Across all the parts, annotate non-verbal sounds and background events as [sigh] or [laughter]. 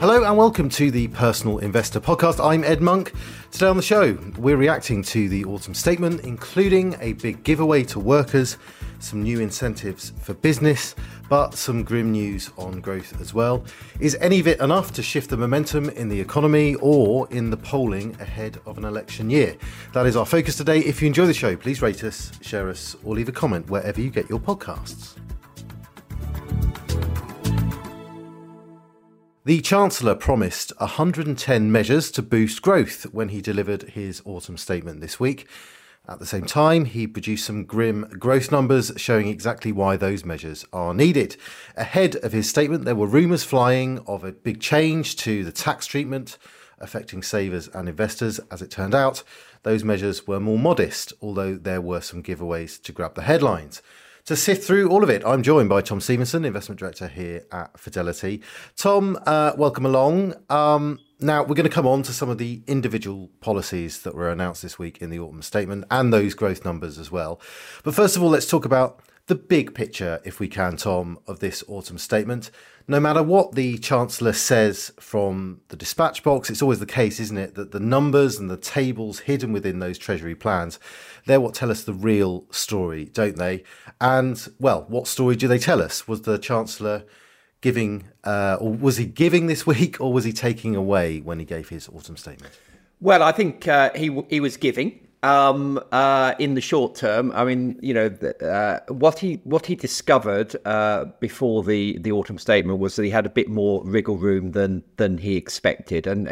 Hello and welcome to the Personal Investor Podcast. I'm Ed Monk. Today on the show, we're reacting to the autumn statement, including a big giveaway to workers, some new incentives for business, but some grim news on growth as well. Is any of it enough to shift the momentum in the economy or in the polling ahead of an election year? That is our focus today. If you enjoy the show, please rate us, share us, or leave a comment wherever you get your podcasts. The Chancellor promised 110 measures to boost growth when he delivered his autumn statement this week. At the same time, he produced some grim growth numbers showing exactly why those measures are needed. Ahead of his statement, there were rumours flying of a big change to the tax treatment affecting savers and investors. As it turned out, those measures were more modest, although there were some giveaways to grab the headlines. To sift through all of it, I'm joined by Tom Stevenson, investment director here at Fidelity. Tom, uh, welcome along. Um, now, we're going to come on to some of the individual policies that were announced this week in the autumn statement and those growth numbers as well. But first of all, let's talk about the big picture, if we can, Tom, of this autumn statement. No matter what the Chancellor says from the dispatch box, it's always the case, isn't it, that the numbers and the tables hidden within those Treasury plans, they're what tell us the real story, don't they? And, well, what story do they tell us? Was the Chancellor giving, uh, or was he giving this week, or was he taking away when he gave his autumn statement? Well, I think uh, he he was giving um, uh, in the short term. I mean, you know, uh, what he what he discovered uh, before the, the autumn statement was that he had a bit more wriggle room than than he expected, and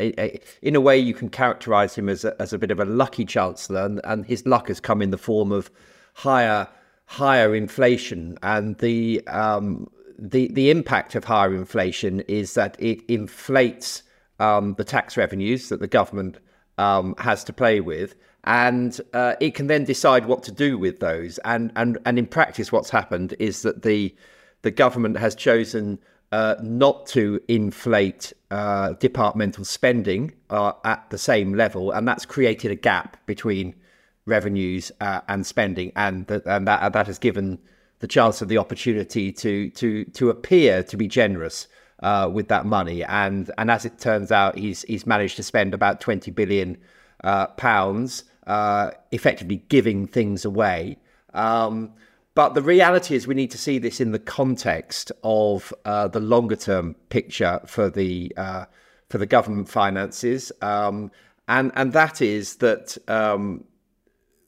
in a way, you can characterise him as a, as a bit of a lucky chancellor, and, and his luck has come in the form of higher higher inflation, and the um, the the impact of higher inflation is that it inflates um, the tax revenues that the government um, has to play with and uh, it can then decide what to do with those. And and and in practice, what's happened is that the the government has chosen uh, not to inflate uh, departmental spending uh, at the same level, and that's created a gap between revenues uh, and spending, and th- and that that has given the Chancellor the opportunity to to to appear to be generous. Uh, with that money, and and as it turns out, he's he's managed to spend about twenty billion uh, pounds, uh, effectively giving things away. Um, but the reality is, we need to see this in the context of uh, the longer term picture for the uh, for the government finances, um, and and that is that um,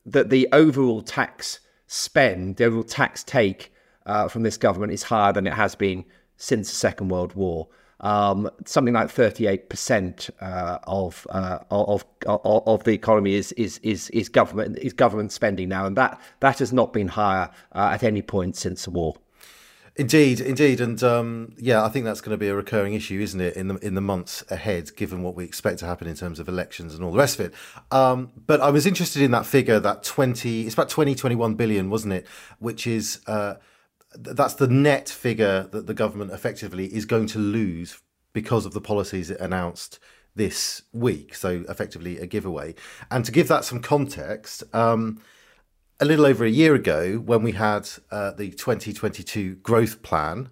that the overall tax spend, the overall tax take uh, from this government is higher than it has been since the Second World War um, something like 38% uh, of, uh, of, of of the economy is is is is government is government spending now, and that that has not been higher uh, at any point since the war. Indeed, indeed, and um, yeah, I think that's going to be a recurring issue, isn't it, in the in the months ahead, given what we expect to happen in terms of elections and all the rest of it. Um, but I was interested in that figure, that twenty, it's about 20, 21 billion, wasn't it? Which is uh, that's the net figure that the government effectively is going to lose because of the policies it announced this week. So effectively a giveaway. And to give that some context, um, a little over a year ago, when we had uh, the 2022 growth plan,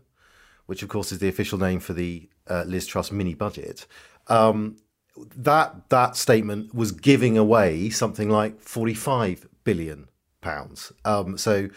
which of course is the official name for the uh, Liz Truss mini budget, um, that that statement was giving away something like 45 billion pounds. Um, so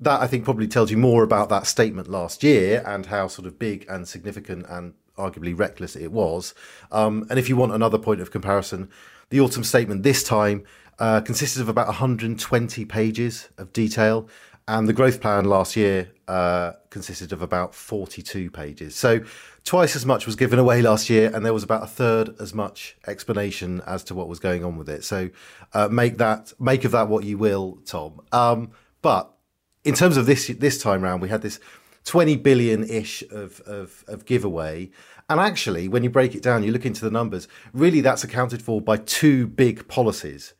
that I think probably tells you more about that statement last year and how sort of big and significant and arguably reckless it was. Um, and if you want another point of comparison, the autumn statement this time uh, consisted of about 120 pages of detail, and the growth plan last year uh, consisted of about 42 pages. So twice as much was given away last year, and there was about a third as much explanation as to what was going on with it. So uh, make that make of that what you will, Tom. Um, but in terms of this this time round, we had this 20 billion ish of, of, of giveaway. And actually, when you break it down, you look into the numbers, really that's accounted for by two big policies.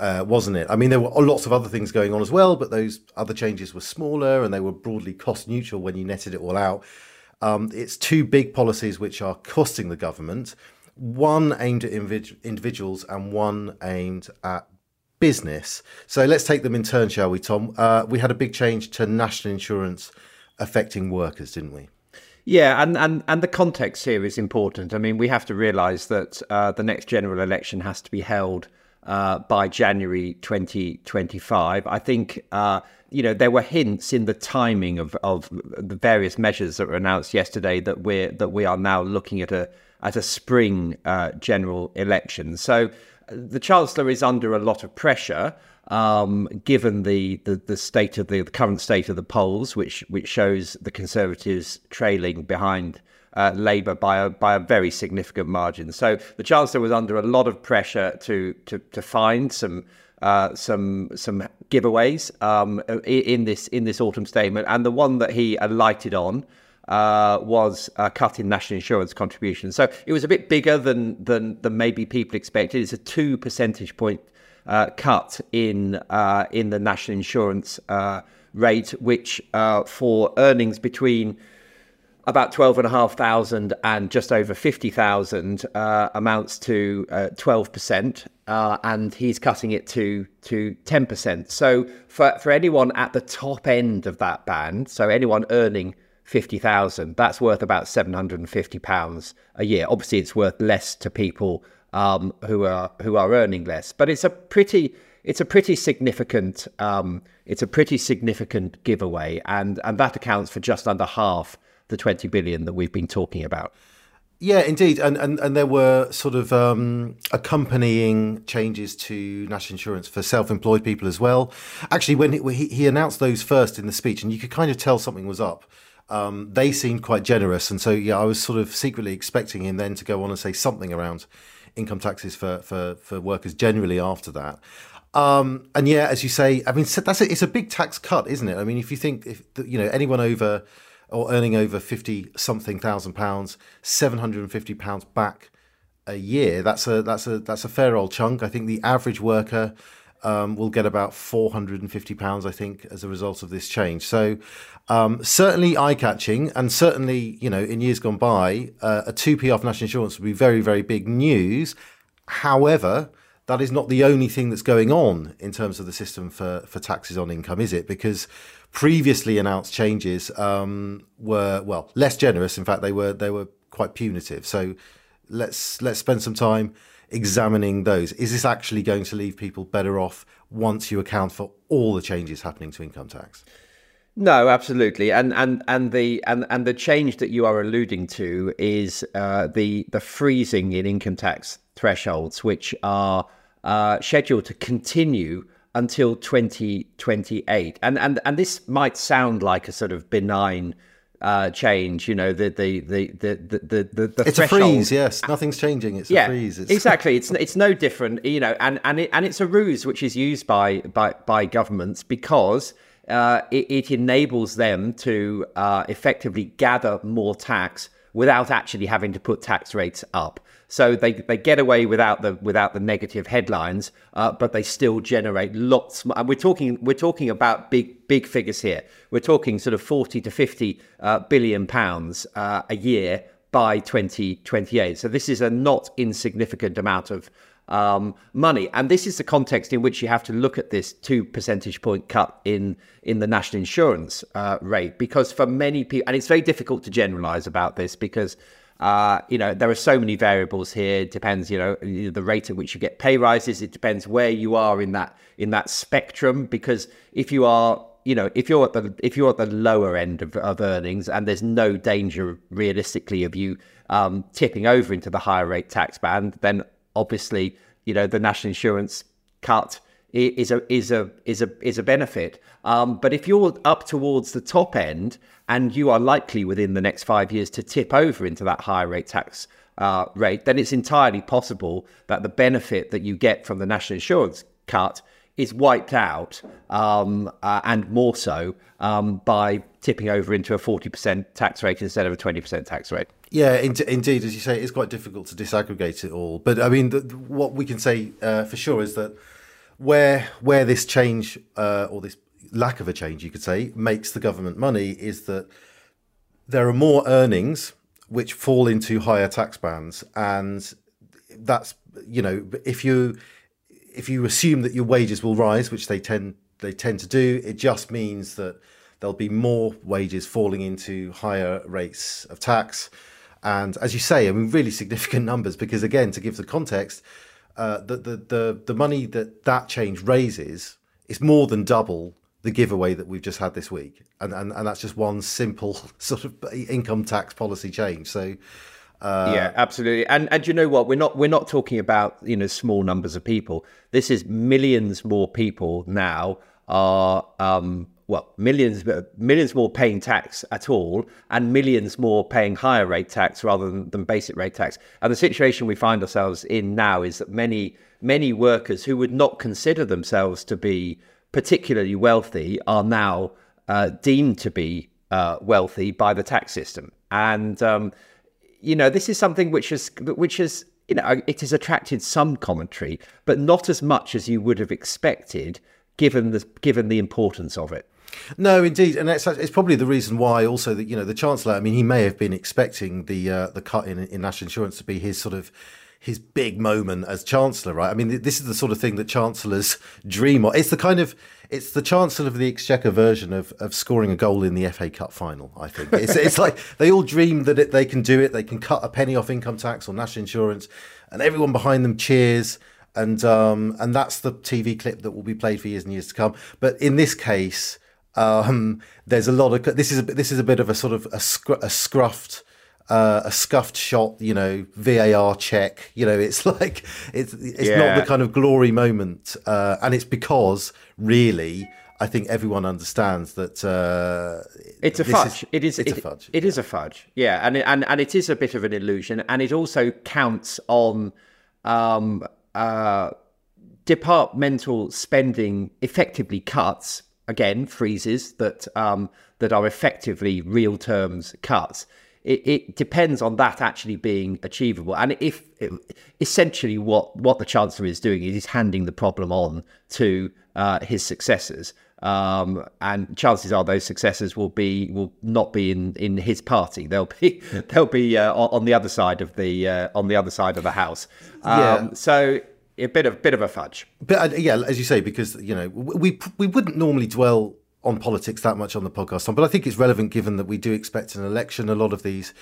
Uh, wasn't it? I mean, there were lots of other things going on as well, but those other changes were smaller and they were broadly cost neutral when you netted it all out. Um, it's two big policies which are costing the government one aimed at individuals and one aimed at business. So let's take them in turn, shall we, Tom? Uh, we had a big change to national insurance affecting workers, didn't we? Yeah, and, and, and the context here is important. I mean, we have to realise that uh, the next general election has to be held uh, by January 2025. I think, uh, you know, there were hints in the timing of, of the various measures that were announced yesterday that we're that we are now looking at a at a spring uh, general election. So the chancellor is under a lot of pressure um, given the, the, the state of the, the, current state of the polls, which which shows the Conservatives trailing behind uh, Labour by a by a very significant margin. So the Chancellor was under a lot of pressure to to, to find some. Uh, some some giveaways um, in this in this autumn statement, and the one that he alighted on uh, was a cut in national insurance contributions. So it was a bit bigger than than than maybe people expected. It's a two percentage point uh, cut in uh, in the national insurance uh, rate, which uh, for earnings between about twelve and just over fifty thousand uh, amounts to uh, twelve percent, and he's cutting it to to ten percent. So for for anyone at the top end of that band, so anyone earning fifty thousand, that's worth about seven hundred and fifty pounds a year. Obviously, it's worth less to people um, who are who are earning less. But it's a pretty it's a pretty significant um, it's a pretty significant giveaway, and and that accounts for just under half the twenty billion that we've been talking about. Yeah, indeed, and and, and there were sort of um, accompanying changes to national insurance for self-employed people as well. Actually, when he, he announced those first in the speech, and you could kind of tell something was up. Um, they seemed quite generous, and so yeah, I was sort of secretly expecting him then to go on and say something around income taxes for, for, for workers generally after that. Um, and yeah, as you say, I mean, that's a, it's a big tax cut, isn't it? I mean, if you think, if you know, anyone over or earning over fifty something thousand pounds, seven hundred and fifty pounds back a year, that's a that's a that's a fair old chunk. I think the average worker um, will get about four hundred and fifty pounds, I think, as a result of this change. So um, certainly eye catching, and certainly, you know, in years gone by, uh, a 2p off national insurance would be very, very big news. However, that is not the only thing that's going on in terms of the system for, for taxes on income, is it? Because previously announced changes um, were well less generous. In fact, they were they were quite punitive. So let's let's spend some time examining those. Is this actually going to leave people better off once you account for all the changes happening to income tax? No, absolutely, and and and the and and the change that you are alluding to is uh, the the freezing in income tax thresholds, which are uh, scheduled to continue until 2028, and and and this might sound like a sort of benign. Uh, change, you know, the the the the the the, the It's threshold. a freeze, yes. Nothing's changing. It's yeah, a freeze. It's... exactly. It's [laughs] it's no different, you know, and and it, and it's a ruse which is used by by by governments because uh, it, it, enables them to uh, effectively gather more tax without actually having to put tax rates up. So they, they get away without the without the negative headlines, uh, but they still generate lots. And we're talking we're talking about big big figures here. We're talking sort of forty to fifty uh, billion pounds uh, a year by 2028. So this is a not insignificant amount of um, money. And this is the context in which you have to look at this two percentage point cut in in the national insurance uh, rate, because for many people, and it's very difficult to generalize about this because. Uh, you know, there are so many variables here. It depends, you know, the rate at which you get pay rises. It depends where you are in that in that spectrum. Because if you are, you know, if you're at the if you're at the lower end of, of earnings, and there's no danger realistically of you um, tipping over into the higher rate tax band, then obviously, you know, the national insurance cut is a is a is a is a benefit. Um, but if you're up towards the top end and you are likely within the next five years to tip over into that higher rate tax uh, rate, then it's entirely possible that the benefit that you get from the national insurance cut is wiped out, um, uh, and more so um, by tipping over into a 40% tax rate instead of a 20% tax rate. Yeah, in- indeed, as you say, it's quite difficult to disaggregate it all. But I mean, the, what we can say uh, for sure is that where where this change uh, or this lack of a change, you could say, makes the government money is that there are more earnings which fall into higher tax bands, and that's you know if you if you assume that your wages will rise, which they tend they tend to do, it just means that there'll be more wages falling into higher rates of tax. And as you say, I mean, really significant [laughs] numbers because, again, to give the context, uh, the, the, the, the money that that change raises is more than double the giveaway that we've just had this week. And, and, and that's just one simple [laughs] sort of income tax policy change. So, uh, yeah, absolutely. And and you know what? We're not we're not talking about you know small numbers of people. This is millions more people now are um, well millions millions more paying tax at all, and millions more paying higher rate tax rather than, than basic rate tax. And the situation we find ourselves in now is that many many workers who would not consider themselves to be particularly wealthy are now uh, deemed to be uh, wealthy by the tax system. And um, you know, this is something which has which has you know it has attracted some commentary, but not as much as you would have expected, given the given the importance of it. No, indeed, and it's, it's probably the reason why also that you know the chancellor. I mean, he may have been expecting the uh, the cut in, in national insurance to be his sort of his big moment as chancellor, right? I mean, this is the sort of thing that chancellors [laughs] dream of. It's the kind of it's the chancellor of the exchequer version of, of scoring a goal in the FA Cup final. I think [laughs] it's it's like they all dream that it, they can do it. They can cut a penny off income tax or national insurance, and everyone behind them cheers. And um, and that's the TV clip that will be played for years and years to come. But in this case, um, there's a lot of this is a, this is a bit of a sort of a, scr- a scruffed uh, a scuffed shot, you know, VAR check. You know, it's [laughs] like it's it's yeah. not the kind of glory moment, uh, and it's because really. I think everyone understands that uh, it's a fudge. Is, it is. It's it, a fudge. It yeah. is a fudge. Yeah, and it, and and it is a bit of an illusion, and it also counts on um, uh, departmental spending effectively cuts again freezes that um, that are effectively real terms cuts it, it, depends on that actually being achievable. And if essentially what what the chancellor is doing is he's handing the problem on to uh, his successors. Um, and chances are those successors will be will not be in, in his party. They'll be [laughs] they'll be uh, on the other side of the uh, on the other side of the house. Um, yeah. So a bit of bit of a fudge. But uh, yeah, as you say, because you know we we wouldn't normally dwell on politics that much on the podcast, but I think it's relevant given that we do expect an election. A lot of these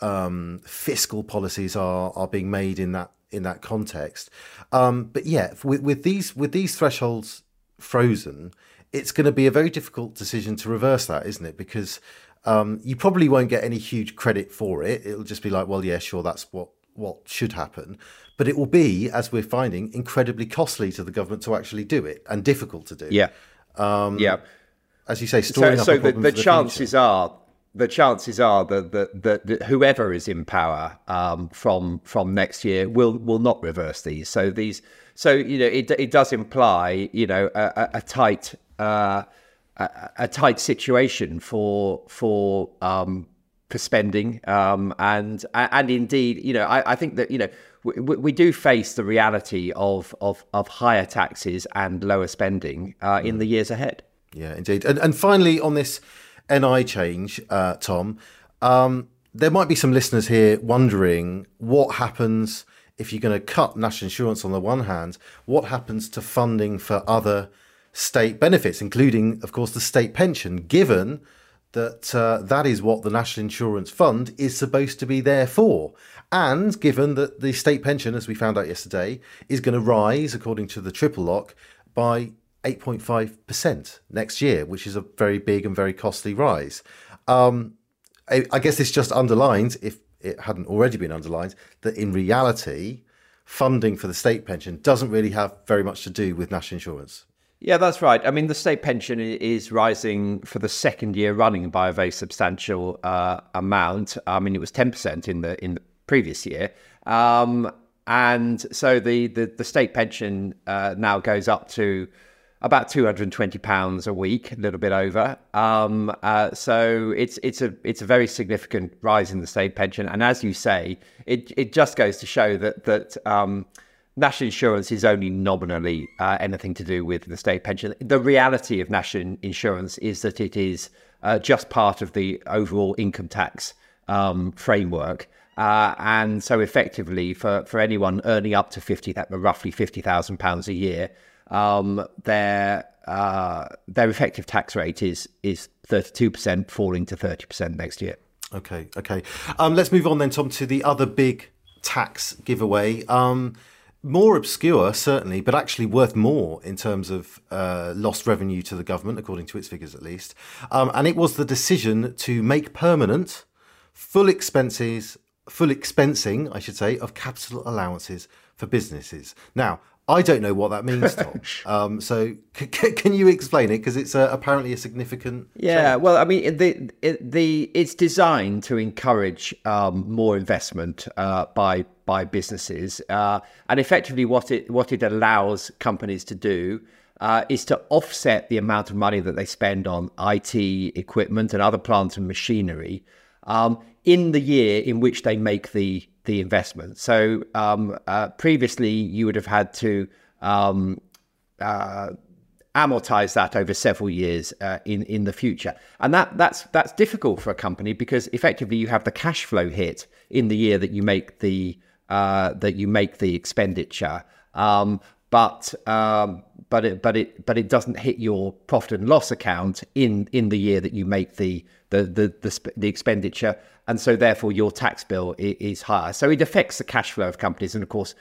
um, fiscal policies are are being made in that in that context. Um, but yeah, with, with these with these thresholds frozen, it's going to be a very difficult decision to reverse that, isn't it? Because um, you probably won't get any huge credit for it. It'll just be like, well, yeah, sure, that's what what should happen. But it will be, as we're finding, incredibly costly to the government to actually do it and difficult to do. Yeah. Um, yeah as you say, storing so, so the, the, the chances are the chances are that, that, that, that whoever is in power um, from from next year will will not reverse these. So these, so you know, it it does imply you know a, a tight uh, a, a, tight situation for for um, for spending um, and and indeed you know I, I think that you know we, we, do face the reality of of of higher taxes and lower spending uh, in mm. the years ahead. Yeah, indeed. And, and finally, on this NI change, uh, Tom, um, there might be some listeners here wondering what happens if you're going to cut national insurance on the one hand, what happens to funding for other state benefits, including, of course, the state pension, given that uh, that is what the National Insurance Fund is supposed to be there for. And given that the state pension, as we found out yesterday, is going to rise, according to the triple lock, by 8.5% next year, which is a very big and very costly rise. Um, I, I, guess this just underlines, if it hadn't already been underlined, that in reality, funding for the state pension doesn't really have very much to do with national insurance. Yeah, that's right. I mean, the state pension is rising for the second year running by a very substantial uh, amount. I mean, it was ten percent in the in the previous year, um, and so the, the the state pension uh, now goes up to about two hundred and twenty pounds a week, a little bit over. Um, uh, so it's it's a it's a very significant rise in the state pension, and as you say, it it just goes to show that that. Um, national insurance is only nominally uh, anything to do with the state pension. The reality of national insurance is that it is uh, just part of the overall income tax um, framework. Uh, and so, effectively, for, for anyone earning up to fifty, roughly fifty thousand pounds a year, um, their uh, their effective tax rate is is 32%, falling to 30% next year. Okay, okay. Um, let's move on then, Tom, to the other big tax giveaway. Um, more obscure, certainly, but actually worth more in terms of uh, lost revenue to the government, according to its figures at least. Um, and it was the decision to make permanent full expenses, full expensing, I should say, of capital allowances for businesses. Now, I don't know what that means, Tom. [laughs] um, so c- c- can you explain it? Because it's uh, apparently a significant. Yeah, change. well, I mean, the it, the it's designed to encourage um, more investment uh, by by businesses, uh, and effectively, what it what it allows companies to do. Uh, is to offset the amount of money that they spend on IT equipment and other plants and machinery um, in the year in which they make the the investment. So um, uh, previously, you would have had to um, uh, amortize that over several years uh, in in the future, and that that's that's difficult for a company because effectively you have the cash flow hit in the year that you make the uh, that you make the expenditure. Um, but um, but it but it but it doesn't hit your profit and loss account in in the year that you make the the the the, the expenditure, and so therefore your tax bill is, higher. So it affects the cash flow of companies, and of course,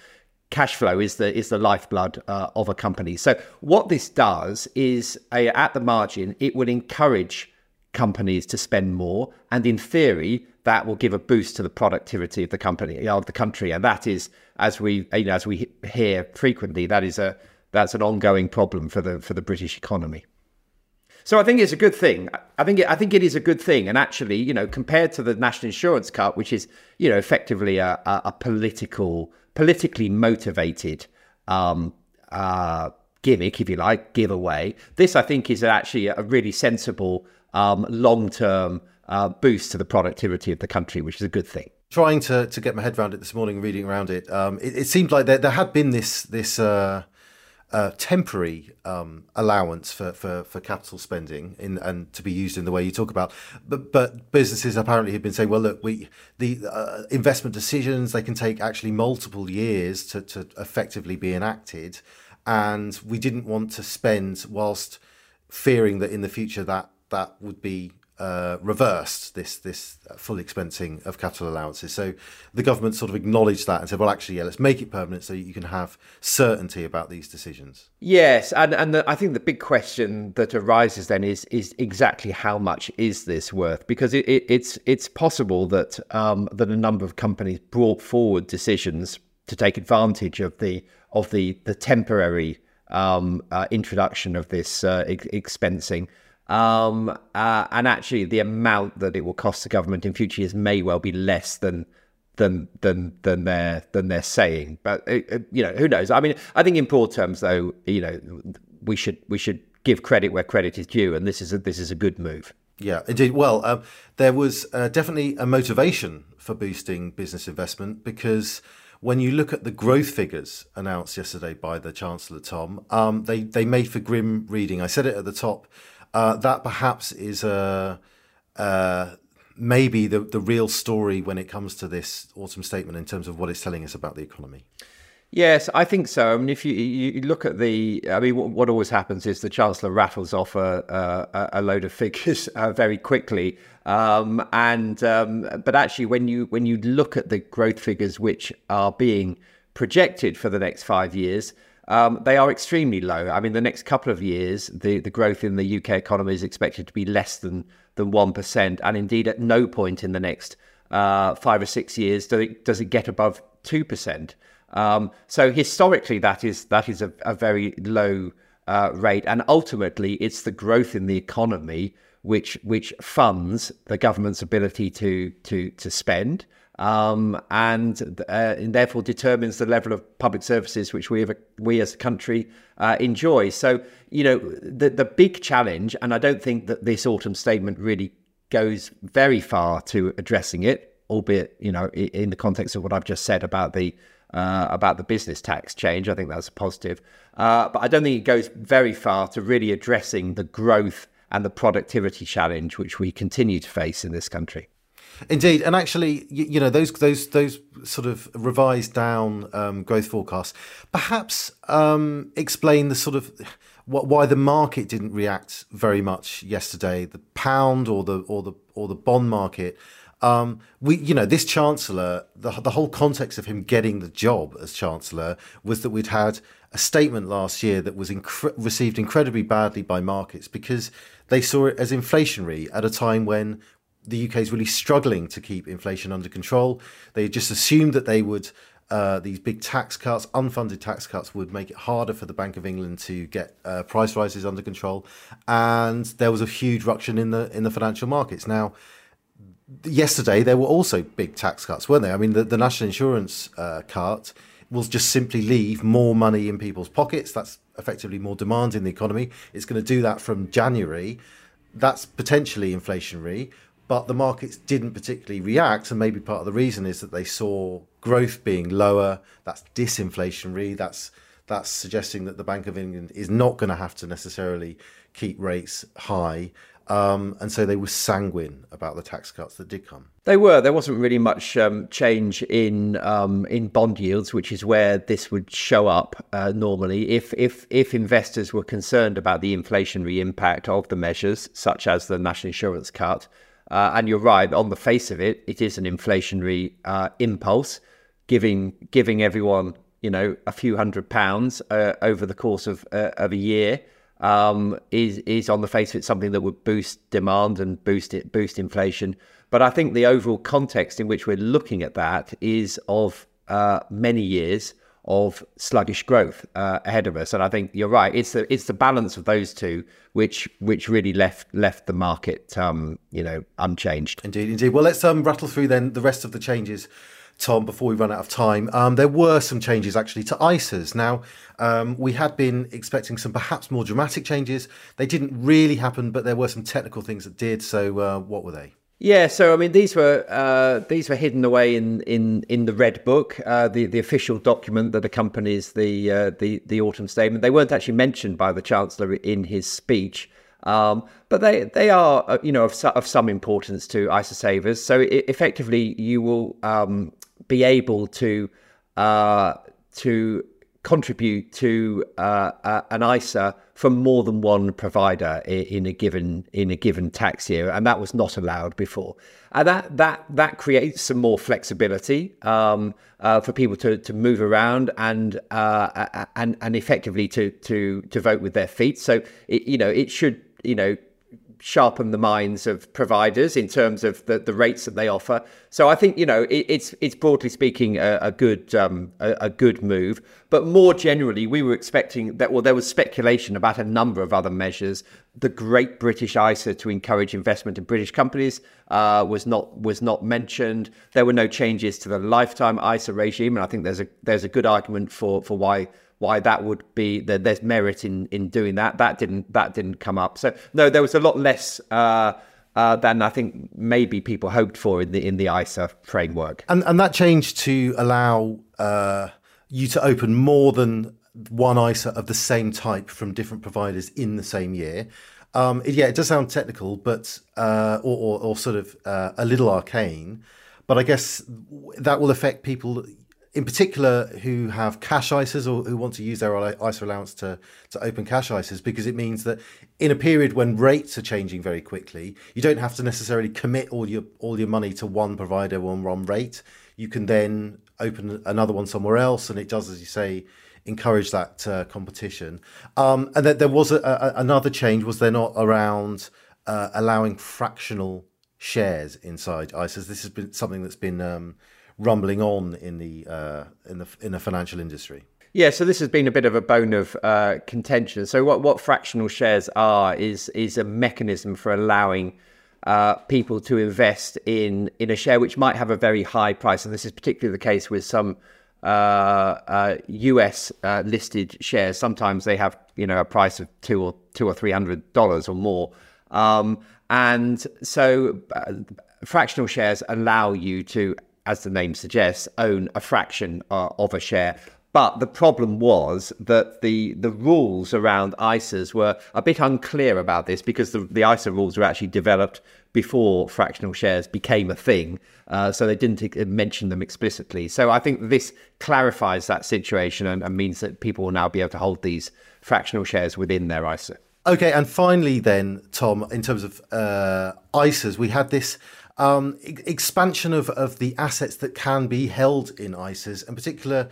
cash flow is the is the lifeblood uh, of a company. So what this does is, at the margin, it will encourage companies to spend more, and in theory, that will give a boost to the productivity of the company of the country, and that is, as we you know, as we hear frequently, that is a that's an ongoing problem for the for the British economy. So I think it's a good thing. I think it, I think it is a good thing, and actually, you know, compared to the national insurance cut, which is you know effectively a, a, a political, politically motivated um, uh, gimmick, if you like, giveaway. This I think is actually a really sensible um, long-term uh, boost to the productivity of the country, which is a good thing trying to, to get my head around it this morning, reading around it, um, it, it, seemed like there, there had been this this uh, uh, temporary um, allowance for, for, for capital spending in, and to be used in the way you talk about. But, but businesses apparently have been saying, well, look, we the uh, investment decisions they can take actually multiple years to, to effectively be enacted, and we didn't want to spend whilst fearing that in the future that that would be uh, reversed this this full expensing of capital allowances. So the government sort of acknowledged that and said, well, actually, yeah, let's make it permanent so you can have certainty about these decisions. Yes, and and the, I think the big question that arises then is is exactly how much is this worth? Because it, it, it's it's possible that um, that a number of companies brought forward decisions to take advantage of the of the the temporary um, uh, introduction of this uh, ex- expensing um, uh, and actually, the amount that it will cost the government in future years may well be less than than than than they're than they're saying. But uh, uh, you know, who knows? I mean, I think in broad terms, though, you know, we should we should give credit where credit is due, and this is a, this is a good move. Yeah, indeed. Well, um, there was uh, definitely a motivation for boosting business investment because when you look at the growth figures announced yesterday by the Chancellor Tom, um, they they made for grim reading. I said it at the top uh, that perhaps is a uh, maybe the the real story when it comes to this autumn statement in terms of what it's telling us about the economy. Yes, I think so. I mean, if you, you look at the, I mean, what, what always happens is the chancellor rattles off a, a, load of [laughs] figures uh, very quickly, um, and um, but actually, when you when you look at the growth figures which are being projected for the next five years, um, they are extremely low. I mean, the next couple of years, the, the growth in the UK economy is expected to be less than than one percent, and indeed, at no point in the next uh, five or six years does it, does it get above two percent. Um, so historically, that is that is a, a very low uh, rate, and ultimately, it's the growth in the economy which which funds the government's ability to to to spend um, and, uh, and, therefore determines the level of public services which we, have, we as a country uh, enjoy. So, you know, the, the big challenge, and I don't think that this autumn statement really goes very far to addressing it, albeit, you know, in the context of what I've just said about the uh, about the business tax change. I think that's a positive. Uh, but I don't think it goes very far to really addressing the growth and the productivity challenge which we continue to face in this country. Indeed, and actually, you, you, know those those those sort of revised down um, growth forecasts perhaps um, explain the sort of why the market didn't react very much yesterday, the pound or the or the or the bond market. Um, we, you know, this chancellor, the the whole context of him getting the job as chancellor was that we'd had a statement last year that was received incredibly badly by markets because they saw it as inflationary at a time when the UK is really struggling to keep inflation under control. They just assumed that they would uh, these big tax cuts, unfunded tax cuts, would make it harder for the Bank of England to get uh, price rises under control, and there was a huge ruction in the in the financial markets. Now, yesterday there were also big tax cuts, weren't there? I mean, the, the national insurance uh, cut will just simply leave more money in people's pockets. That's effectively more demand in the economy. It's going to do that from January. That's potentially inflationary but the markets didn't particularly react. And maybe part of the reason is that they saw growth being lower. That's disinflationary. That's that's suggesting that the Bank of England is not going to have to necessarily keep rates high. Um, and so they were sanguine about the tax cuts that did come. They were. There wasn't really much um, change in um, in bond yields, which is where this would show up uh, normally. If if if investors were concerned about the inflationary impact of the measures, such as the national insurance cut, uh, and you're right, on the face of it, it is an inflationary uh, impulse, giving giving everyone you know a few hundred pounds uh, over the course of uh, of a year um, is is on the face of it something that would boost demand and boost it boost inflation. But I think the overall context in which we're looking at that is of uh, many years of sluggish growth uh, ahead of us. And I think you're right. It's the it's the balance of those two which which really left left the market um, you know unchanged. Indeed, indeed. Well, let's um, rattle through then the rest of the changes. Tom, before we run out of time, um, there were some changes actually to ISAs. Now, um, we had been expecting some perhaps more dramatic changes. They didn't really happen, but there were some technical things that did. So, uh, what were they? Yeah, so I mean, these were uh, these were hidden away in in in the red book, uh, the the official document that accompanies the uh, the the autumn statement. They weren't actually mentioned by the chancellor in his speech, um, but they they are uh, you know of, of some importance to ISA savers. So it, effectively, you will um, be able to uh, to contribute to uh, uh, an ISA from more than one provider in a given in a given tax year, and that was not allowed before. And that that that creates some more flexibility um, uh, for people to, to move around and uh, and and effectively to to to vote with their feet. So it, you know it should you know sharpen the minds of providers in terms of the, the rates that they offer. So I think you know it, it's it's broadly speaking a, a good um, a, a, good move. But more generally, we were expecting that. Well, there was speculation about a number of other measures. The Great British ISA to encourage investment in British companies uh, was not was not mentioned. There were no changes to the lifetime ISA regime, and I think there's a there's a good argument for for why why that would be that there's merit in in doing that. That didn't that didn't come up. So no, there was a lot less. Uh, uh, than I think maybe people hoped for in the in the ISA framework, and and that change to allow uh, you to open more than one ISA of the same type from different providers in the same year. Um, yeah, it does sound technical, but uh, or, or, or, sort of uh, a little arcane. But I guess that will affect people in particular who have cash ISAs or who want to use their ISA allowance to, to open cash ISAs because it means that in a period when rates are changing very quickly, you don't have to necessarily commit all your all your money to one provider on one rate. You can then open another one somewhere else, and it does, as you say, encourage that uh, competition. Um, and then there was a, a, another change. Was there not around uh, allowing fractional shares inside ISAs? This has been something that's been um, rumbling on in the uh, in the in the financial industry. Yeah, so this has been a bit of a bone of uh, contention. So what what fractional shares are is is a mechanism for allowing uh, people to invest in in a share which might have a very high price, and this is particularly the case with some uh, US uh, uh, listed shares. Sometimes they have you know a price of two or two or three hundred dollars or more, um, and so uh, fractional shares allow you to as the name suggests, own a fraction uh, of a share. But the problem was that the the rules around ISAs were a bit unclear about this because the, the ISA rules were actually developed before fractional shares became a thing. Uh, so they didn't mention them explicitly. So I think this clarifies that situation and, and means that people will now be able to hold these fractional shares within their ISA. Okay, and finally, then, Tom, in terms of uh, ISAs, we had this um, e- expansion of, of the assets that can be held in ISAs, in particular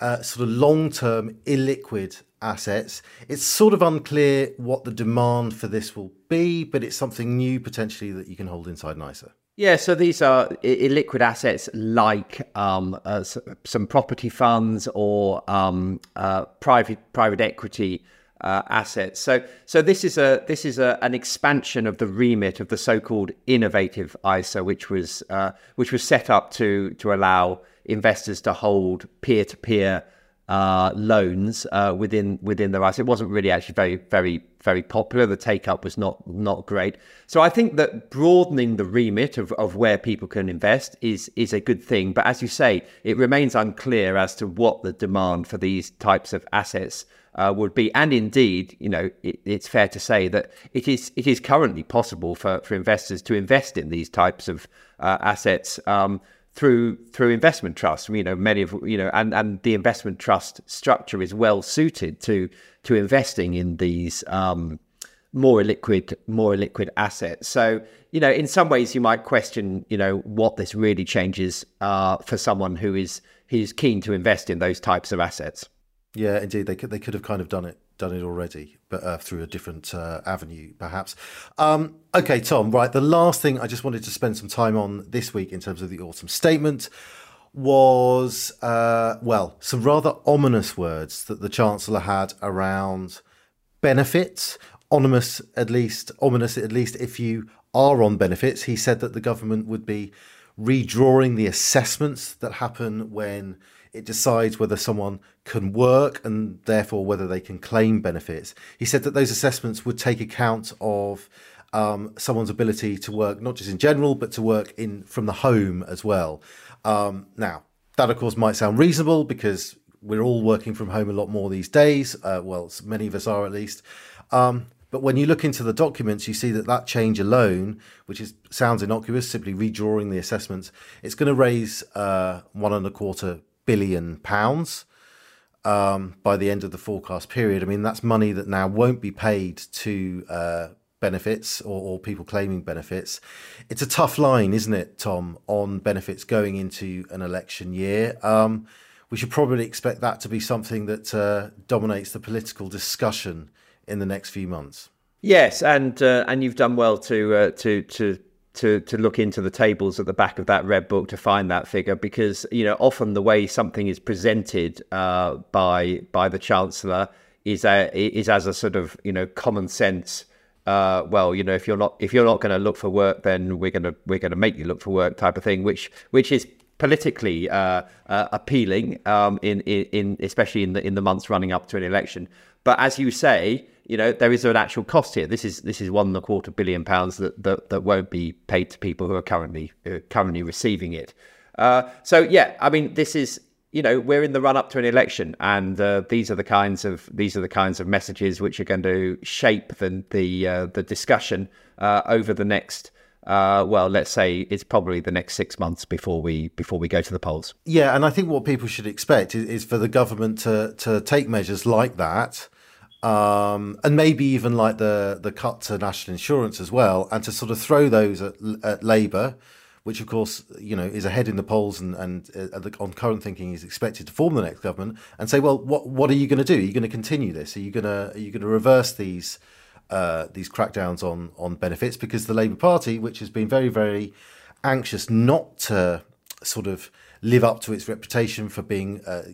uh, sort of long term illiquid assets. It's sort of unclear what the demand for this will be, but it's something new potentially that you can hold inside an ISA. Yeah, so these are illiquid assets like um, uh, some property funds or um, uh, private private equity uh, assets. So, so this is a this is a, an expansion of the remit of the so-called innovative ISA, which was uh, which was set up to to allow investors to hold peer-to-peer uh, loans uh, within within the ISA. It wasn't really actually very very very popular. The take up was not not great. So I think that broadening the remit of, of where people can invest is is a good thing. But as you say, it remains unclear as to what the demand for these types of assets uh, would be. And indeed, you know, it, it's fair to say that it is it is currently possible for, for investors to invest in these types of uh, assets. Um, through through investment trusts. You know, many of you know, and and the investment trust structure is well suited to to investing in these um, more liquid more liquid assets. So you know, in some ways, you might question you know what this really changes uh, for someone who is who's keen to invest in those types of assets. Yeah, indeed, they could they could have kind of done it done it already, but uh, through a different uh, avenue, perhaps. Um, okay, Tom. Right, the last thing I just wanted to spend some time on this week in terms of the autumn statement was uh, well, some rather ominous words that the chancellor had around benefits. Ominous, at least ominous, at least if you are on benefits. He said that the government would be redrawing the assessments that happen when it decides whether someone can work and therefore whether they can claim benefits. He said that those assessments would take account of um, someone's ability to work, not just in general, but to work in from the home as well. Um, now, that of course might sound reasonable because we're all working from home a lot more these days. Uh, well, many of us are at least. Um, but when you look into the documents, you see that that change alone, which is sounds innocuous, simply redrawing the assessments, it's going to raise uh, one and a quarter billion pounds um, by the end of the forecast period. I mean, that's money that now won't be paid to uh, benefits or, or, people claiming benefits. It's a tough line, isn't it, Tom, on benefits going into an election year? Um, we should probably expect that to be something that uh, dominates the political discussion in the next few months. Yes, and uh, and you've done well to uh, to to to to look into the tables at the back of that red book to find that figure because you know often the way something is presented uh, by by the chancellor is a, is as a sort of you know common sense. Uh, well, you know, if you're not if you're not going to look for work, then we're gonna we're gonna make you look for work, type of thing, which which is politically uh, uh appealing um, in, in in especially in the in the months running up to an election. But as you say, you know there is an actual cost here. This is this is one and a quarter billion pounds that that, that won't be paid to people who are currently uh, currently receiving it. Uh, so yeah, I mean this is you know we're in the run up to an election, and uh, these are the kinds of these are the kinds of messages which are going to shape the the uh, the discussion uh, over the next. Uh, well, let's say it's probably the next six months before we before we go to the polls. Yeah, and I think what people should expect is, is for the government to to take measures like that um, and maybe even like the the cut to national insurance as well, and to sort of throw those at, at Labour, which of course you know is ahead in the polls and and uh, on current thinking is expected to form the next government, and say, well, what what are you going to do? Are you going to continue this? Are you going to are you going to reverse these uh, these crackdowns on on benefits? Because the Labour Party, which has been very very anxious not to sort of live up to its reputation for being a,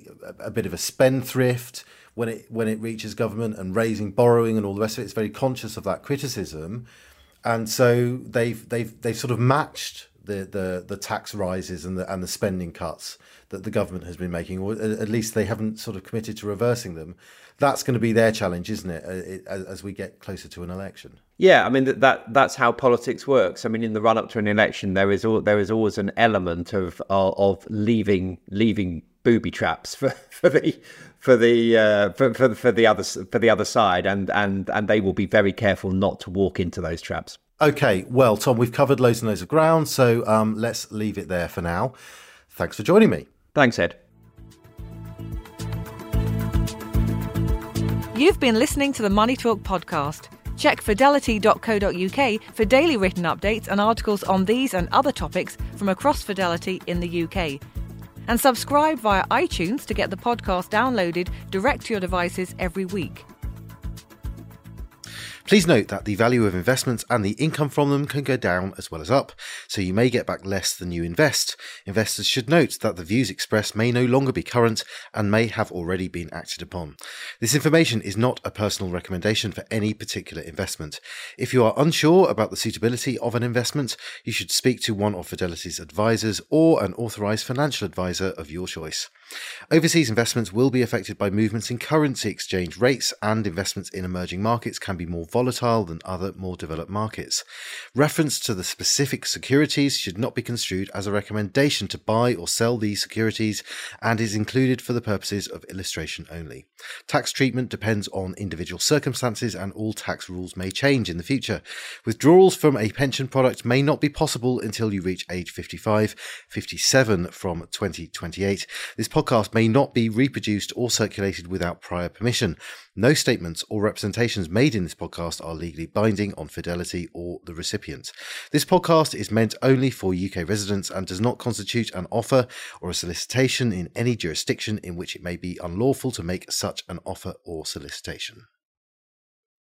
a bit of a spendthrift when it when it reaches government and raising borrowing and all the rest of it. It's very conscious of that criticism, and so they've they've they've sort of matched the the the tax rises and the and the spending cuts that the government has been making, or at least they haven't sort of committed to reversing them. That's going to be their challenge, isn't it, uh, as we get closer to an election? Yeah, I mean that, that that's how politics works. I mean, in the run up to an election, there is all, there is always an element of of, of leaving leaving booby traps for, [laughs] for the for the uh, for, for for the other for the other side, and and and they will be very careful not to walk into those traps. Okay, well, Tom, we've covered loads and loads of ground, so um, let's leave it there for now. Thanks for joining me. Thanks, Ed. You've been listening to the Money Talk podcast. Check fidelity.co.uk for daily written updates and articles on these and other topics from across Fidelity in the UK. And subscribe via iTunes to get the podcast downloaded direct to your devices every week. Please note that the value of investments and the income from them can go down as well as up, so you may get back less than you invest. Investors should note that the views expressed may no longer be current and may have already been acted upon. This information is not a personal recommendation for any particular investment. If you are unsure about the suitability of an investment, you should speak to one of Fidelity's advisors or an authorized financial advisor of your choice. Overseas investments will be affected by movements in currency exchange rates, and investments in emerging markets can be more volatile than other more developed markets. Reference to the specific securities should not be construed as a recommendation to buy or sell these securities and is included for the purposes of illustration only. Tax treatment depends on individual circumstances, and all tax rules may change in the future. Withdrawals from a pension product may not be possible until you reach age 55, 57 from 2028. This podcast may not be reproduced or circulated without prior permission. No statements or representations made in this podcast are legally binding on Fidelity or the recipient. This podcast is meant only for UK residents and does not constitute an offer or a solicitation in any jurisdiction in which it may be unlawful to make such an offer or solicitation.